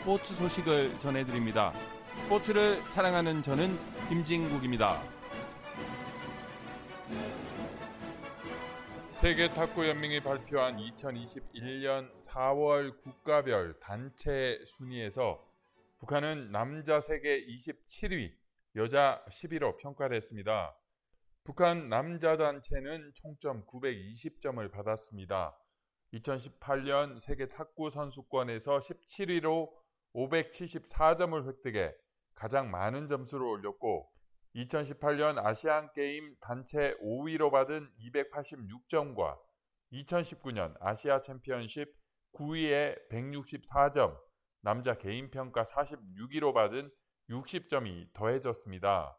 스포츠 소식을 전해드립니다. 스포츠를 사랑하는 저는 김진국입니다. 세계 탁구 연맹이 발표한 2021년 4월 국가별 단체 순위에서 북한은 남자 세계 27위, 여자 11호 평가를 했습니다. 북한 남자 단체는 총점 920점을 받았습니다. 2018년 세계 탁구 선수권에서 17위로 574점을 획득해 가장 많은 점수를 올렸고 2018년 아시안 게임 단체 5위로 받은 286점과 2019년 아시아 챔피언십 9위에 164점, 남자 개인 평가 46위로 받은 60점이 더해졌습니다.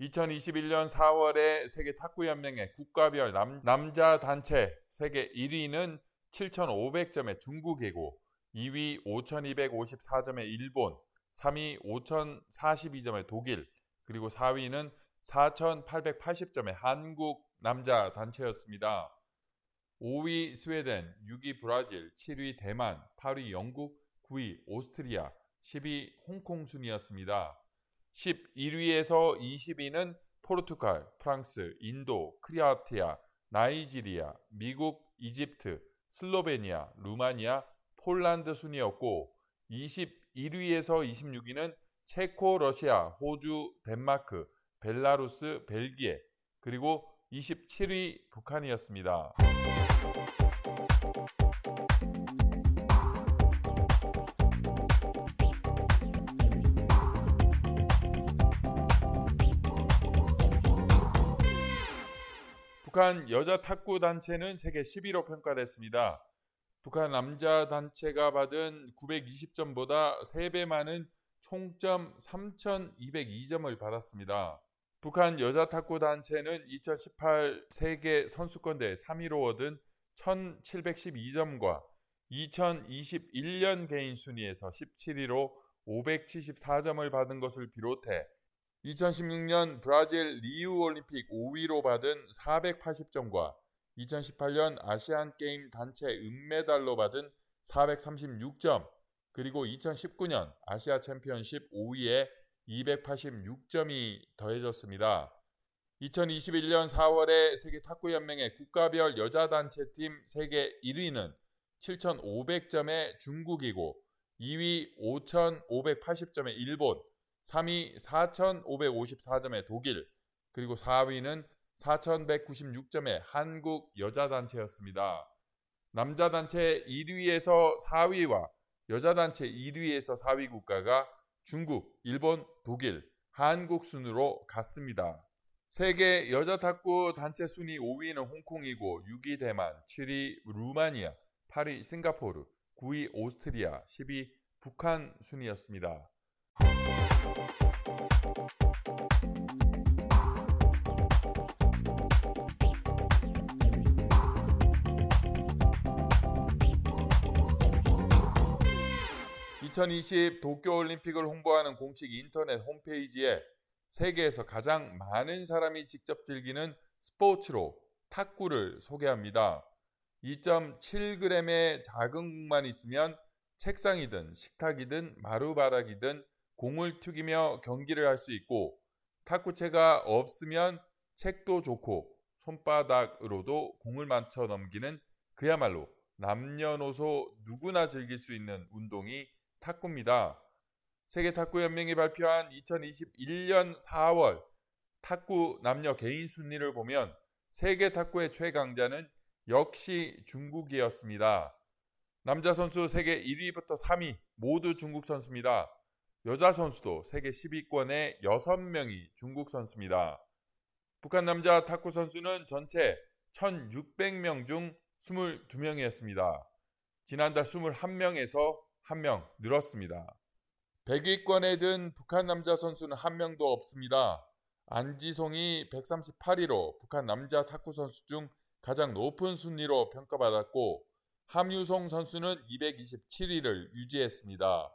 2021년 4월에 세계 탁구 연맹의 국가별 남, 남자 단체 세계 1위는 7,500점의 중국이고 2위 5,254점의 일본, 3위 5,042점의 독일, 그리고 4위는 4,880점의 한국 남자 단체였습니다. 5위 스웨덴, 6위 브라질, 7위 대만, 8위 영국, 9위 오스트리아, 10위 홍콩 순이었습니다. 11위에서 20위는 포르투갈, 프랑스, 인도, 크리아티아, 나이지리아, 미국, 이집트, 슬로베니아, 루마니아, 폴란드 순이었고 21위에서 26위는 체코, 러시아, 호주, 덴마크, 벨라루스, 벨기에 그리고 27위 북한이었습니다. 북한 여자 탁구 단체는 세계 11호 평가됐습니다. 북한 남자 단체가 받은 920점보다 3배 많은 총점 3,202점을 받았습니다. 북한 여자 탁구 단체는 2018 세계 선수권대회 3위로 얻은 1,712점과 2021년 개인 순위에서 17위로 574점을 받은 것을 비롯해 2016년 브라질 리우 올림픽 5위로 받은 480점과 2018년 아시안 게임 단체 은메달로 받은 436점, 그리고 2019년 아시아 챔피언십 5위에 286점이 더해졌습니다. 2021년 4월에 세계 탁구 연맹의 국가별 여자 단체팀 세계 1위는 7,500점의 중국이고 2위 5,580점의 일본, 3위 4,554점의 독일, 그리고 4위는 4,196점의 한국 여자 단체였습니다. 남자 단체 1위에서 4위와 여자 단체 1위에서 4위 국가가 중국, 일본, 독일, 한국 순으로 갔습니다. 세계 여자 탁구 단체 순위 5위는 홍콩이고 6위 대만, 7위 루마니아, 8위 싱가포르, 9위 오스트리아, 10위 북한 순이었습니다. 2020 도쿄올림픽을 홍보하는 공식 인터넷 홈페이지에 세계에서 가장 많은 사람이 직접 즐기는 스포츠로 탁구를 소개합니다. 2.7g의 작은 공만 있으면 책상이든 식탁이든 마루바닥이든 공을 튀기며 경기를 할 수 있고 탁구채가 없으면 책도 좋고 손바닥으로도 공을 맞춰 넘기는 그야말로 남녀노소 누구나 즐길 수 있는 운동이 탁구입니다. 세계 탁구 연맹이 발표한 2021년 4월 탁구 남녀 개인 순위를 보면 세계 탁구의 최강자는 역시 중국이었습니다. 남자 선수 세계 1위부터 3위 모두 중국 선수입니다. 여자 선수도 세계 10위권의 6명이 중국 선수입니다. 북한 남자 탁구 선수는 전체 1,600명 중 22명이었습니다. 지난달 21명에서 한 명 늘었습니다. 100위권에 든 북한 남자 선수는 한 명도 없습니다. 안지송이 138위로 북한 남자 탁구 선수 중 가장 높은 순위로 평가받았고 함유송 선수는 227위를 유지했습니다.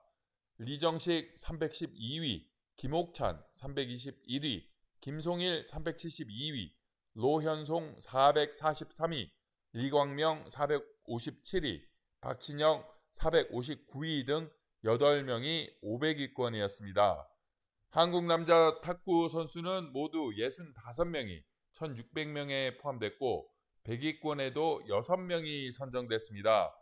리정식 312위, 김옥찬 321위, 김송일 372위, 로현송 443위, 리광명 457위, 박진영 459위 등 8명이 500위권이었습니다. 한국 남자 탁구 선수는 모두 65명이 1600명에 포함됐고 100위권에도 6명이 선정됐습니다.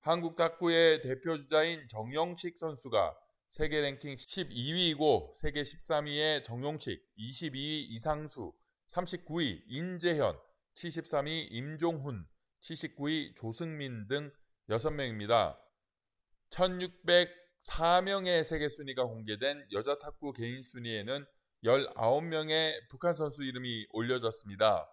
한국 탁구의 대표 주자인 정영식 선수가 세계 랭킹 12위이고 세계 13위의 정용식, 22위 이상수, 39위 인재현, 73위 임종훈, 79위 조승민 등 6명입니다. 1604명의 세계 순위가 공개된 여자 탁구 개인 순위에는 19명의 북한 선수 이름이 올려졌습니다.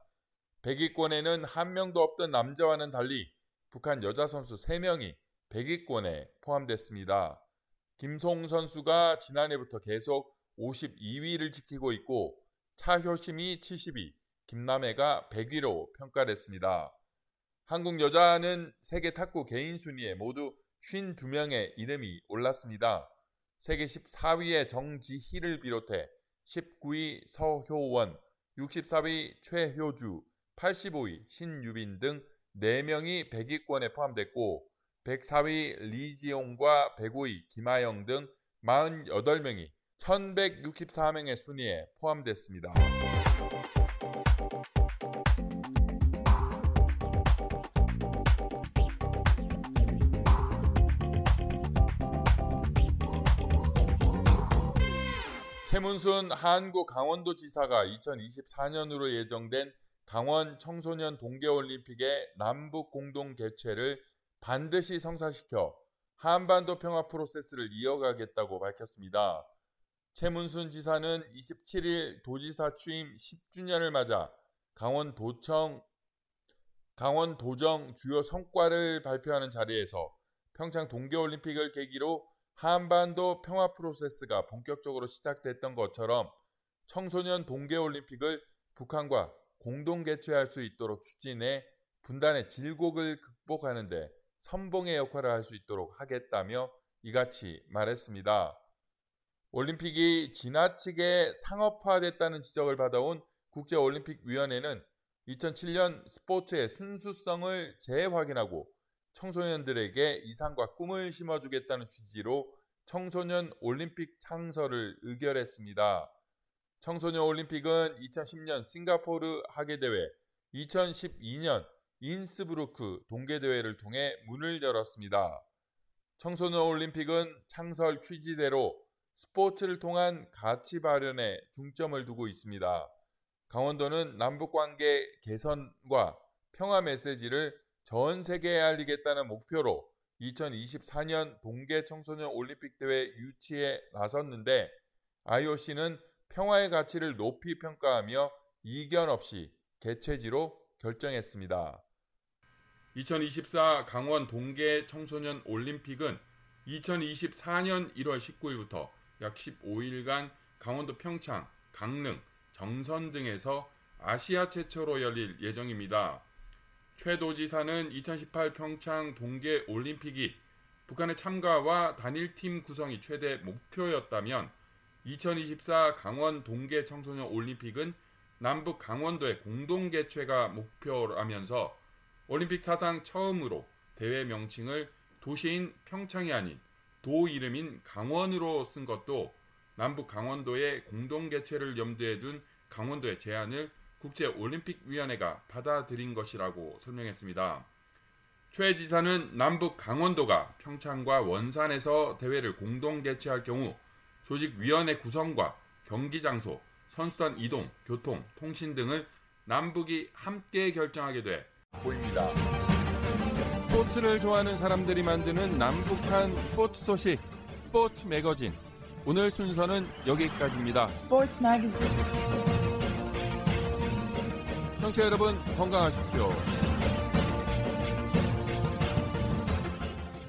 100위권에는 한 명도 없던 남자와는 달리 북한 여자 선수 3명이 100위권에 포함됐습니다. 김송 선수가 지난해부터 계속 52위를 지키고 있고 차효심이 70위, 김남혜가 100위로 평가됐습니다. 한국 여자는 세계 탁구 개인 순위에 모두 52명의 이름이 올랐습니다. 세계 14위의 정지희를 비롯해 19위 서효원, 64위 최효주, 85위 신유빈 등 4명이 100위권에 포함됐고 104위 리지용과 105위 김하영 등 48명이 1164명의 순위에 포함됐습니다. 최문순 한국 강원도지사가 2024년으로 예정된 강원 청소년 동계올림픽의 남북 공동 개최를 반드시 성사시켜 한반도 평화 프로세스를 이어가겠다고 밝혔습니다. 최문순 지사는 27일 도지사 취임 10주년을 맞아 강원도청 강원도정 주요 성과를 발표하는 자리에서 평창 동계올림픽을 계기로 한반도 평화 프로세스가 본격적으로 시작됐던 것처럼 청소년 동계올림픽을 북한과 공동 개최할 수 있도록 추진해 분단의 질곡을 극복하는데 선봉의 역할을 할 수 있도록 하겠다며 이같이 말했습니다. 올림픽이 지나치게 상업화됐다는 지적을 받아온 국제올림픽위원회는 2007년 스포츠의 순수성을 재확인하고 청소년들에게 이상과 꿈을 심어주겠다는 취지로 청소년 올림픽 창설을 의결했습니다. 청소년 올림픽은 2010년 싱가포르 하계대회, 2012년 인스브루크 동계대회를 통해 문을 열었습니다. 청소년 올림픽은 창설 취지대로 스포츠를 통한 가치 발현에 중점을 두고 있습니다. 강원도는 남북관계 개선과 평화 메시지를 전 세계에 알리겠다는 목표로 2024년 동계 청소년 올림픽 대회 유치에 나섰는데 IOC는 평화의 가치를 높이 평가하며 이견 없이 개최지로 결정했습니다. 2024 강원 동계 청소년 올림픽은 2024년 1월 19일부터 약 15일간 강원도 평창, 강릉, 정선 등에서 아시아 최초로 열릴 예정입니다. 최 도지사는 2018 평창 동계 올림픽이 북한의 참가와 단일팀 구성이 최대 목표였다면 2024 강원 동계 청소년 올림픽은 남북 강원도의 공동 개최가 목표라면서 올림픽 사상 처음으로 대회 명칭을 도시인 평창이 아닌 도 이름인 강원으로 쓴 것도 남북 강원도의 공동 개최를 염두에 둔 강원도의 제안을 국제올림픽위원회가 받아들인 것이라고 설명했습니다. 최 지사는 남북 강원도가 평창과 원산에서 대회를 공동 개최할 경우 조직위원회 구성과 경기 장소, 선수단 이동, 교통, 통신 등을 남북이 함께 결정하게 돼 보입니다. 스포츠를 좋아하는 사람들이 만드는 남북한 스포츠 소식 스포츠 매거진 오늘 순서는 여기까지입니다. Sports Magazine. 청취자 여러분 건강하십시오.